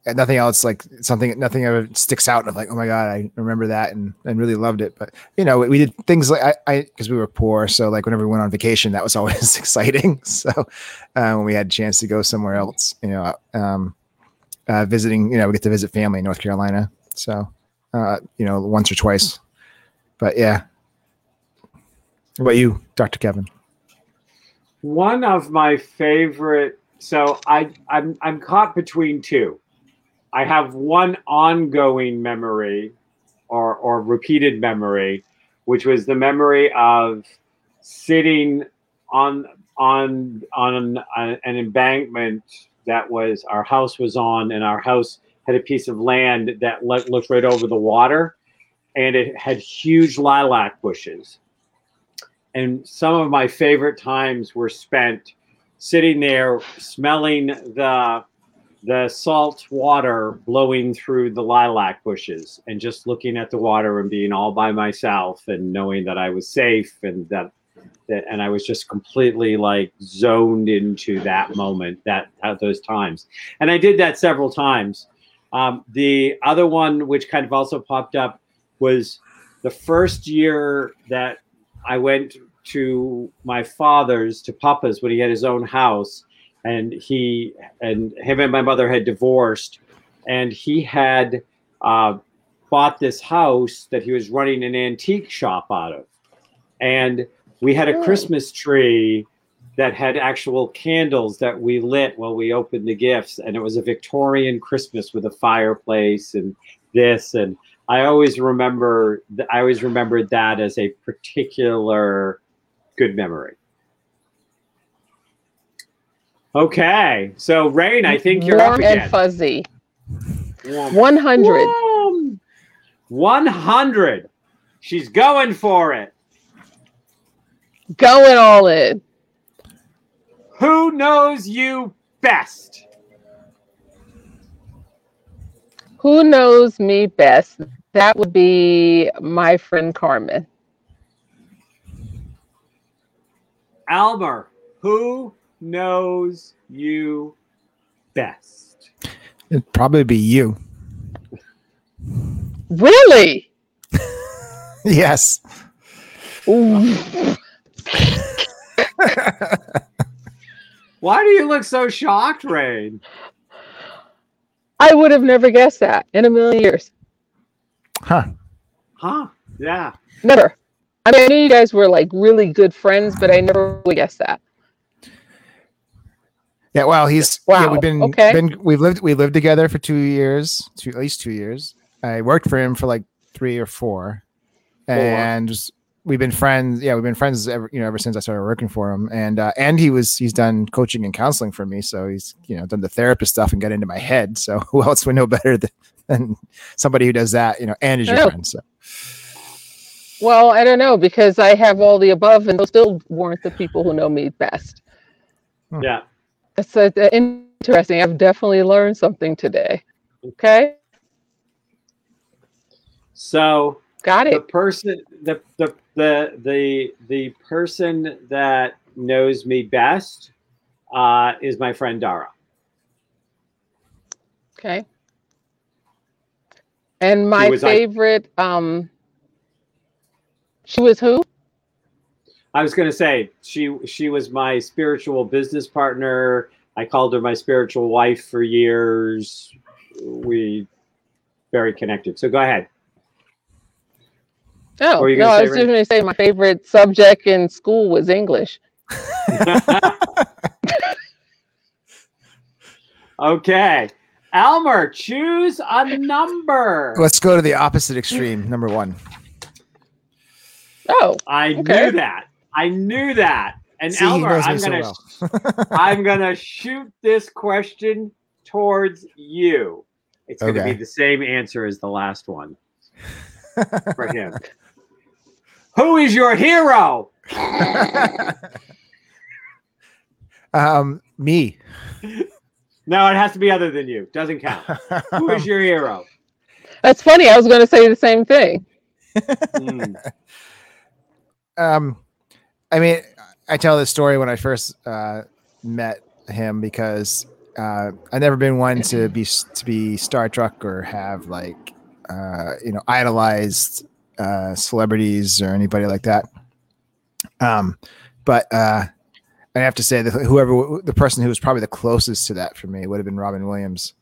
nothing else like something, nothing ever sticks out of like, oh my god, I remember that and and really loved it. But you know, we, we did things like I, I because we were poor, so like whenever we went on vacation, that was always exciting. So uh, when we had a chance to go somewhere else, you know, um, uh, visiting, you know, we get to visit family in North Carolina. So uh, you know, once or twice. But yeah. What about you, Dr. Kevin? One of my favorite. So I I'm I'm caught between two. I have one ongoing memory, or or repeated memory, which was the memory of sitting on on on an, an embankment that was our house was on, and our house had a piece of land that lo- looked right over the water, and it had huge lilac bushes. And some of my favorite times were spent sitting there smelling the the salt water blowing through the lilac bushes and just looking at the water and being all by myself and knowing that I was safe and that and I was just completely like zoned into that moment that at those times. And I did that several times. Um, the other one which kind of also popped up was the first year that I went to my father's to Papa's when he had his own house, and he and him and my mother had divorced, and he had uh, bought this house that he was running an antique shop out of, and we had a. Christmas tree that had actual candles that we lit while we opened the gifts, and it was a Victorian Christmas with a fireplace and this and I always remember th- I always remembered that as a particular good memory. Okay, so Rain, I think you're up Warm again. and fuzzy. Warm. 100. Warm. 100. She's going for it. Going all in. Who knows you best? Who knows me best? That would be my friend Carmen. Almer, who knows you best? It'd probably be you. Really? yes. Ooh. Why do you look so shocked, Rain? I would have never guessed that in a million years. Huh. Huh? Yeah. Never. I mean, I knew you guys were like really good friends, but I never would guess that. Yeah, well, he's yeah, Wow, we've been okay. been we've lived we lived together for two years, two at least two years. I worked for him for like three or four, and just- we've been friends. Yeah, we've been friends ever you know ever since I started working for him. And uh, and he was he's done coaching and counseling for me, so he's you know done the therapist stuff and got into my head. So who else would know better than, than somebody who does that? You know, and is your friend. So Well, I don't know because I have all the above, and those still weren't the people who know me best. Yeah. That's uh, uh, interesting. I've definitely learned something today. Okay, So got it. the it. person the, the the the the person that knows me best uh, is my friend Dara. Okay. And my was I- favorite, um, she was who? I was going to say she she was my spiritual business partner. I called her my spiritual wife for years. We very connected. So go ahead. Oh, were you no, gonna I was Ray? just going to say my favorite subject in school was English. okay. Elmer, choose a number. Let's go to the opposite extreme. Number one. Oh, I Okay. knew that. I knew that. And See, he Elmer, I'm gonna well. I'm gonna shoot this question towards you. It's gonna Okay. be the same answer as the last one for him. Who is your hero? um, me. No, it has to be other than you. Doesn't count. Who is your hero? that's funny. I was going to say the same thing. Hmm. um, I mean, I tell this story when I first uh, met him because uh, I've never been one to be to be starstruck or have like uh, you know idolized uh, celebrities or anybody like that. Um, but uh, I have to say that whoever the person who was probably the closest to that for me would have been Robin Williams.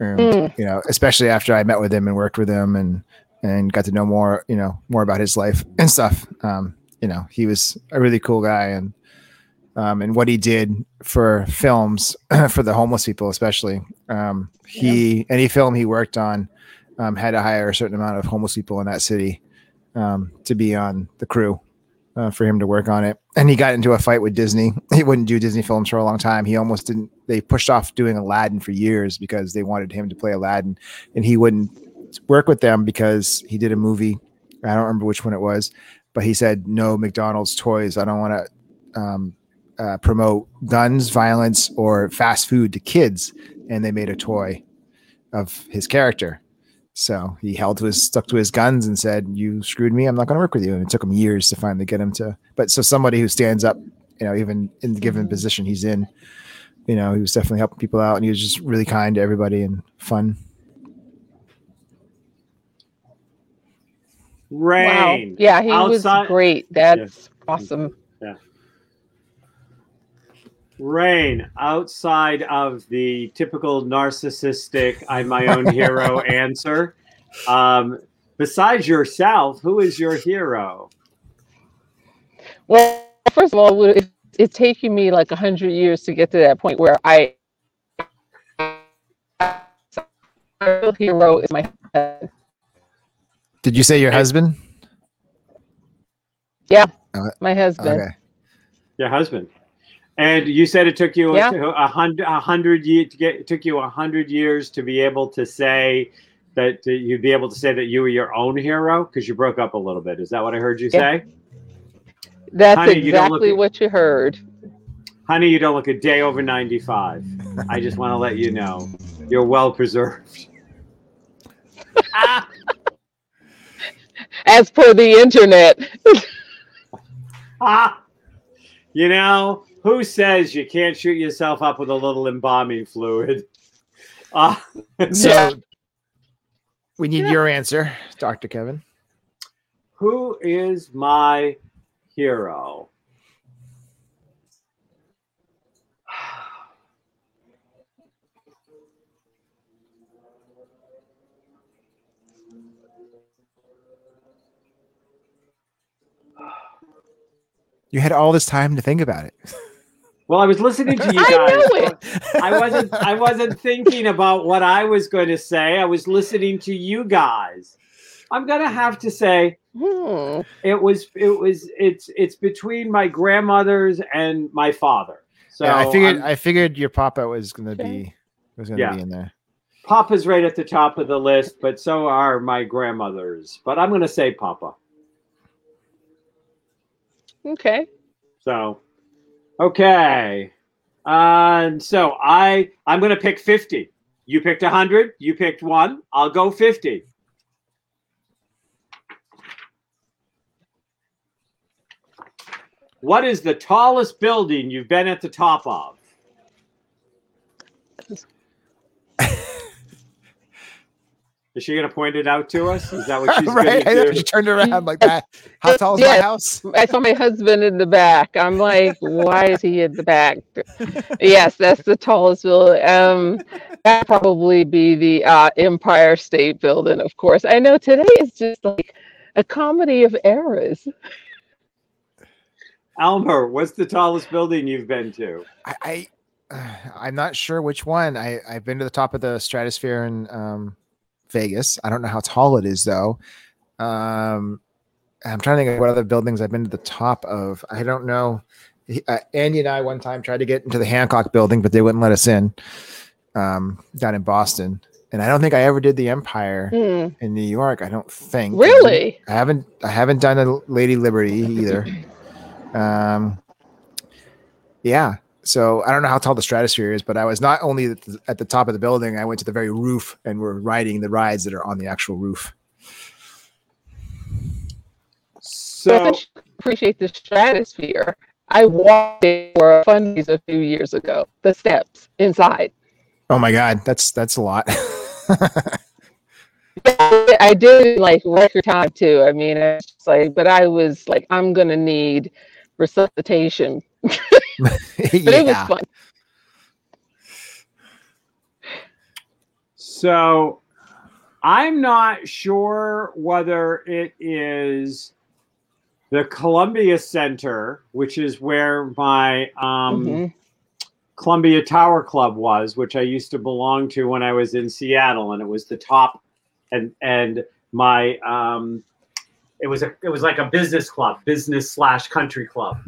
Um, Mm. You know, especially after I met with him and worked with him and and got to know more, you know, more about his life and stuff. Um, you know, he was a really cool guy and um, and what he did for films for the homeless people, especially. Um, he any film he worked on um, had to hire a certain amount of homeless people in that city um, to be on the crew uh, for him to work on it. And he got into a fight with Disney. He wouldn't do Disney films for a long time. He almost didn't. They pushed off doing Aladdin for years because they wanted him to play Aladdin, and he wouldn't work with them because he did a movie. I don't remember which one it was, but he said no McDonald's toys. I don't want to um, uh, promote guns, violence, or fast food to kids. And they made a toy of his character. So he held to his stuck to his guns and said, "You screwed me. I'm not going to work with you." And it took him years to finally get him to. But so somebody who stands up, you know, even in the given position he's in, you know, he was definitely helping people out, and he was just really kind to everybody and fun. Rain. Wow. Yeah, he Outside- was great. That's awesome. Rain, outside of the typical narcissistic, I'm my own hero answer, um, besides yourself, who is your hero? Well, first of all, it, it's taking me like a hundred years to get to that point where I. My real hero is my husband. Did you say your husband? Yeah, my husband. Okay. Your husband. And you said it took you Yeah. a, hundred, a hundred years to get. It took you a hundred years to be able to say that that you'd be able to say that you were your own hero because you broke up a little bit. Is that what I heard you Yeah. say, That's Honey, you exactly it- what you heard. honey? You don't look a day over ninety-five. I just want to let you know you're well preserved. ah, As per the internet. ah. You know who says you can't shoot yourself up with a little embalming fluid? Ah. So Yeah. we need your answer, Doctor Kevin. Who is my hero? You had all this time to think about it. Well, I was listening to you I guys. knew it. I wasn't I wasn't thinking about what I was going to say. I was listening to you guys. I'm going to have to say Hmm. it was it was it's it's between my grandmothers and my father. So yeah, I figured I'm- I figured your papa was gonna be was gonna Yeah. be in there. Papa's right at the top of the list, but so are my grandmothers. But I'm going to say Papa. Okay. So, Okay. Uh, so I I'm gonna pick 50. You picked 100. You picked one. I'll go 50. What is the tallest building you've been at the top of? Is she going to point it out to us? Is that what she's right? Going to she turned around like that. How tall is my house? I saw my husband in the back. I'm like, why is he in the back? Yes, that's the tallest building. Um, that probably be the uh, Empire State Building, of course. I know today is just like a comedy of errors. Elmer, what's the tallest building you've been to? I, I uh, I'm not sure which one. I I've been to the top of the stratosphere and. um, Vegas. I don't know how tall it is though. Um, I'm trying to think of what other buildings I've been to the top of. I don't know. Uh, Andy and I one time tried to get into the Hancock building, but they wouldn't let us in um, down in Boston. And I don't think I ever did the Empire Hmm, in New York. I don't think. really? I haven't I haven't done a Lady Liberty either. Um, yeah. So I don't know how tall the stratosphere is, but I was not only at the, at the top of the building, I went to the very roof and we're riding the rides that are on the actual roof. So, appreciate the stratosphere. I walked it for a fundraiser a few years ago. The steps inside. Oh my god, that's that's a lot. I did like record time too. I mean, it's like, but I was like, I'm gonna need resuscitation. But it was fun. so I'm not sure whether it is the Columbia Center, which is where my um, Mhm. Columbia Tower Club was, which I used to belong to when I was in Seattle, and it was the top, and and my um, it was a it was like a business club, business slash country club,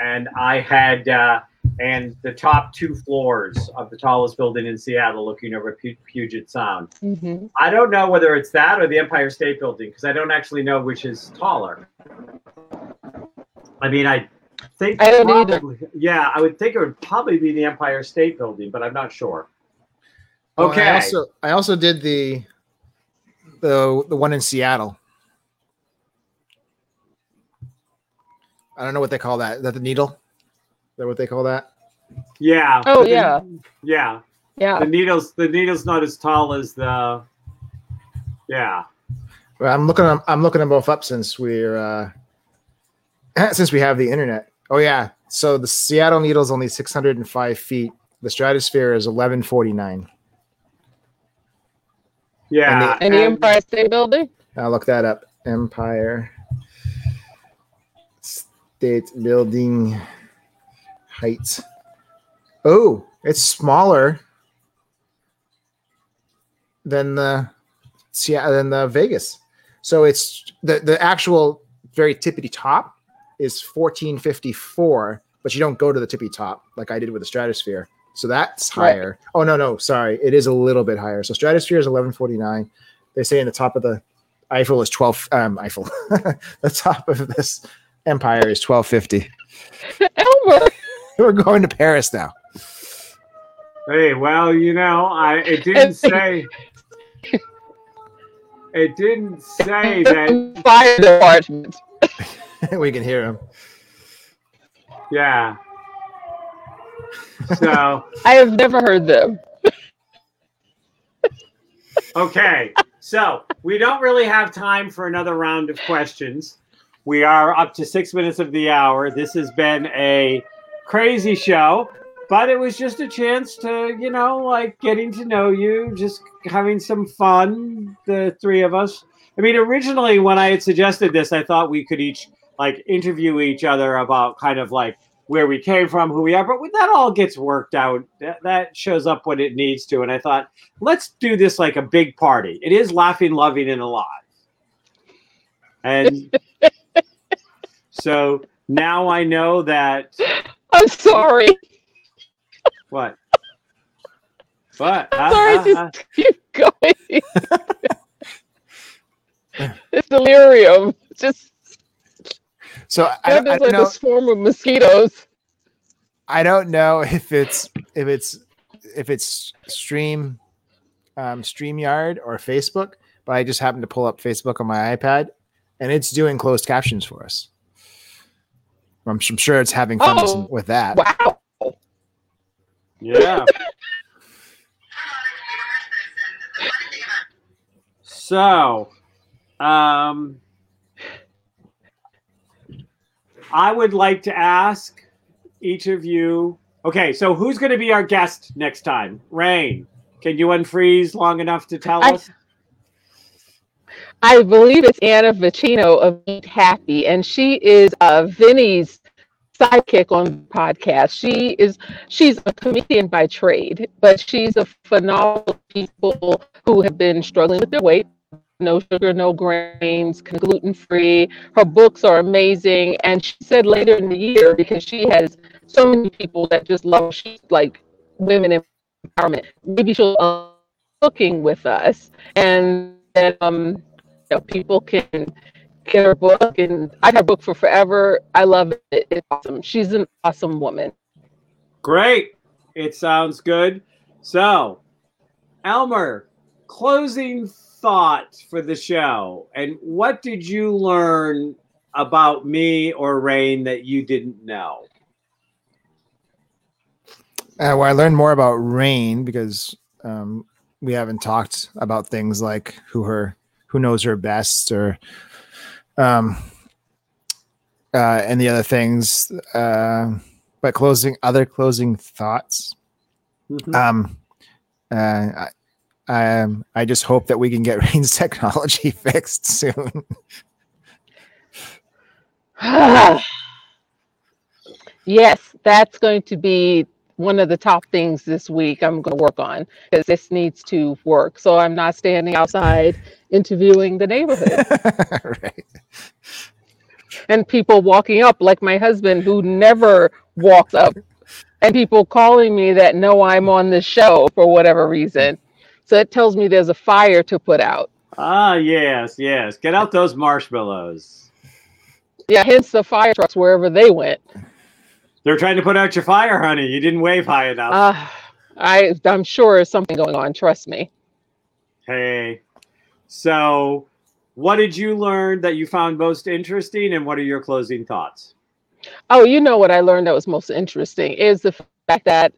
and I had uh, and the top two floors of the tallest building in Seattle, looking over Pu- Puget Sound. Mhm. I don't know whether it's that or the Empire State Building because I don't actually know which is taller. I mean, I think I don't either. yeah, I would think it would probably be the Empire State Building, but I'm not sure. And Okay, I also I also did the the the one in Seattle. I don't know what they call that. Is that the needle? Is that what they call that? yeah. Oh but the- yeah, yeah. yeah. The needles, the needle's not as tall as the. Yeah. Well, I'm looking. I'm looking them both up since we're uh, since we have the internet. Oh yeah. So the Seattle Needle is only 605 feet. The stratosphere is 1149. Yeah. And the and- Empire State Building. I'll look that up. Empire State Building height. Oh, it's smaller than the Seattle than the Vegas. So it's the the actual very tippity top is 1454, but you don't go to the tippy top like I did with the stratosphere. So that's Right. higher. Oh no, no, sorry. It is a little bit higher. So stratosphere is 1149. They say in the top of the Eiffel is 12 um Eiffel. the top of this empire is 1250. Elmer. We're going to Paris now. Hey, well, you know, I it didn't say. It didn't say that. Fire department. we can hear him. Yeah. So I have never heard them. okay, so we don't really have time for another round of questions. We are up to six minutes of the hour. This has been a crazy show, but it was just a chance to, you know, like getting to know you, just having some fun, the three of us. I mean, originally when I had suggested this, I thought we could each like interview each other about kind of like where we came from, who we are, but that all gets worked out, that, that shows up when it needs to. And I thought, let's do this like a big party. It is laughing, loving, and alive. And so now I know that I'm sorry. what? What? I'm Uh, sorry. uh, uh, just keep going. it's delirium. Just So I, I goodness, don't like know. a swarm of mosquitoes. I don't know if it's if it's if it's stream um StreamYard or Facebook, but I just happened to pull up Facebook on my iPad and it's doing closed captions for us. I'm, s- I'm sure it's having fun with- Oh. with that. Wow. Yeah. So, um, I would like to ask each of you. Okay, so who's going to be our guest next time? Rain, can you unfreeze long enough to tell I- us? I believe it's Anna Vocino of Eat Happy, and she is uh, Vinnie's sidekick on the podcast. She is she's a comedian by trade, but she's a phenomenal people who have been struggling with their weight. No sugar, no grains, gluten free. Her books are amazing, and she said later in the year because she has so many people that just love she's like women empowerment. Maybe she'll uh, cooking with us, and then um know, people can get her book and I have her book for forever. I love it. It's awesome. She's an awesome woman. Great. It sounds good. So, Elmer, closing thought for the show. And what did you learn about me or Rain that you didn't know? Uh, well, I learned more about Rain because um, we haven't talked about things like who her who knows her best or um uh and the other things uh but closing other closing thoughts Mhm. um uh I, I um I just hope that we can get Rain's technology fixed soon. yes, that's going to be one of the top things this week I'm going to work on because this needs to work. So I'm not standing outside interviewing the neighborhood right. and people walking up like my husband who never walks up and people calling me that know I'm on the show for whatever reason. So it tells me there's a fire to put out. Ah, yes, yes. Get out those marshmallows. Yeah, hence the fire trucks wherever they went. They're trying to put out your fire, honey. You didn't wave high enough. Uh, I I'm sure there's something going on. Trust me. hey. So, what did you learn that you found most interesting, and what are your closing thoughts? Oh, you know what I learned that was most interesting is the fact that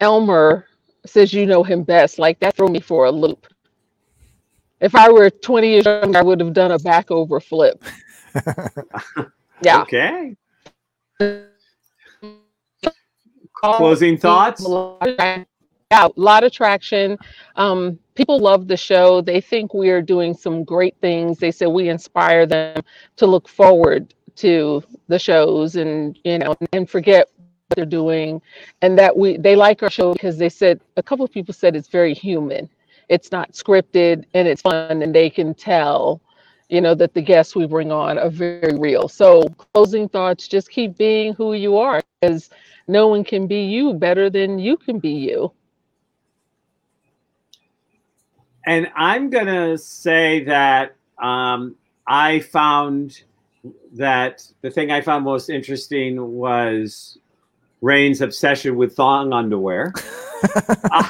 Elmer says you know him best. Like that threw me for a loop. If I were 20 years younger, I would have done a back over flip. Yeah. Okay. Closing thoughts? Yeah, a lot of traction. Um, people love the show. They think we are doing some great things. They say we inspire them to look forward to the shows and you know and forget what they're doing, and that we they like our show because they said a couple of people said it's very human. It's not scripted and it's fun, and they can tell you know that the guests we bring on are very real so closing thoughts just keep being who you are because no one can be you better than you can be you And I'm going to say that um, I found that the thing I found most interesting was Rain's obsession with thong underwear.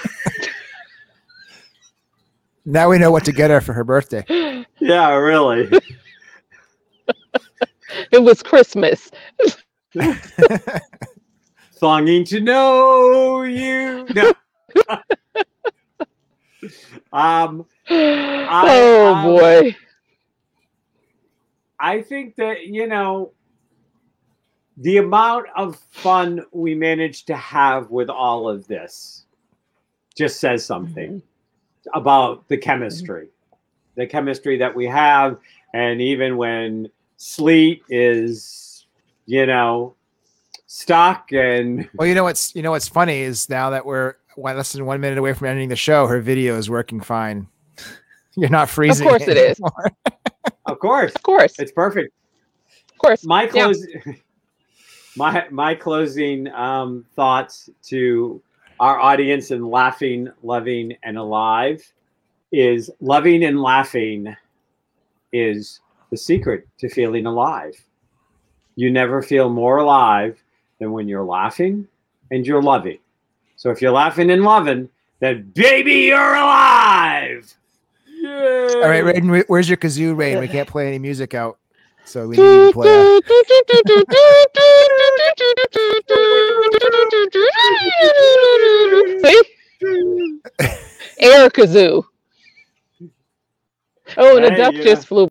now we know what to get her for her birthday. yeah, really. it was christmas Thonging to know you. No. um, oh um, boy I think that, you know, the amount of fun we managed to have with all of this just says something about the chemistry, the chemistry that we have. And even when Sleet is, you know, stuck and Well, you know what's you know what's funny is now that we're less than one minute away from ending the show, her video is working fine. You're not freezing. Of course it is. anymore. of course, of course it's perfect. of course my Yeah. my my closing um, thoughts to our audience and laughing loving and alive is loving and laughing is the secret to feeling alive you never feel more alive than when you're laughing and you're loving so if you're laughing and loving then baby you're alive Yay! All right, Raiden, where's your kazoo, Rain? We can't play any music out. So we need to play. a- See? Air kazoo. Oh, and a Hey, duck yeah. just flew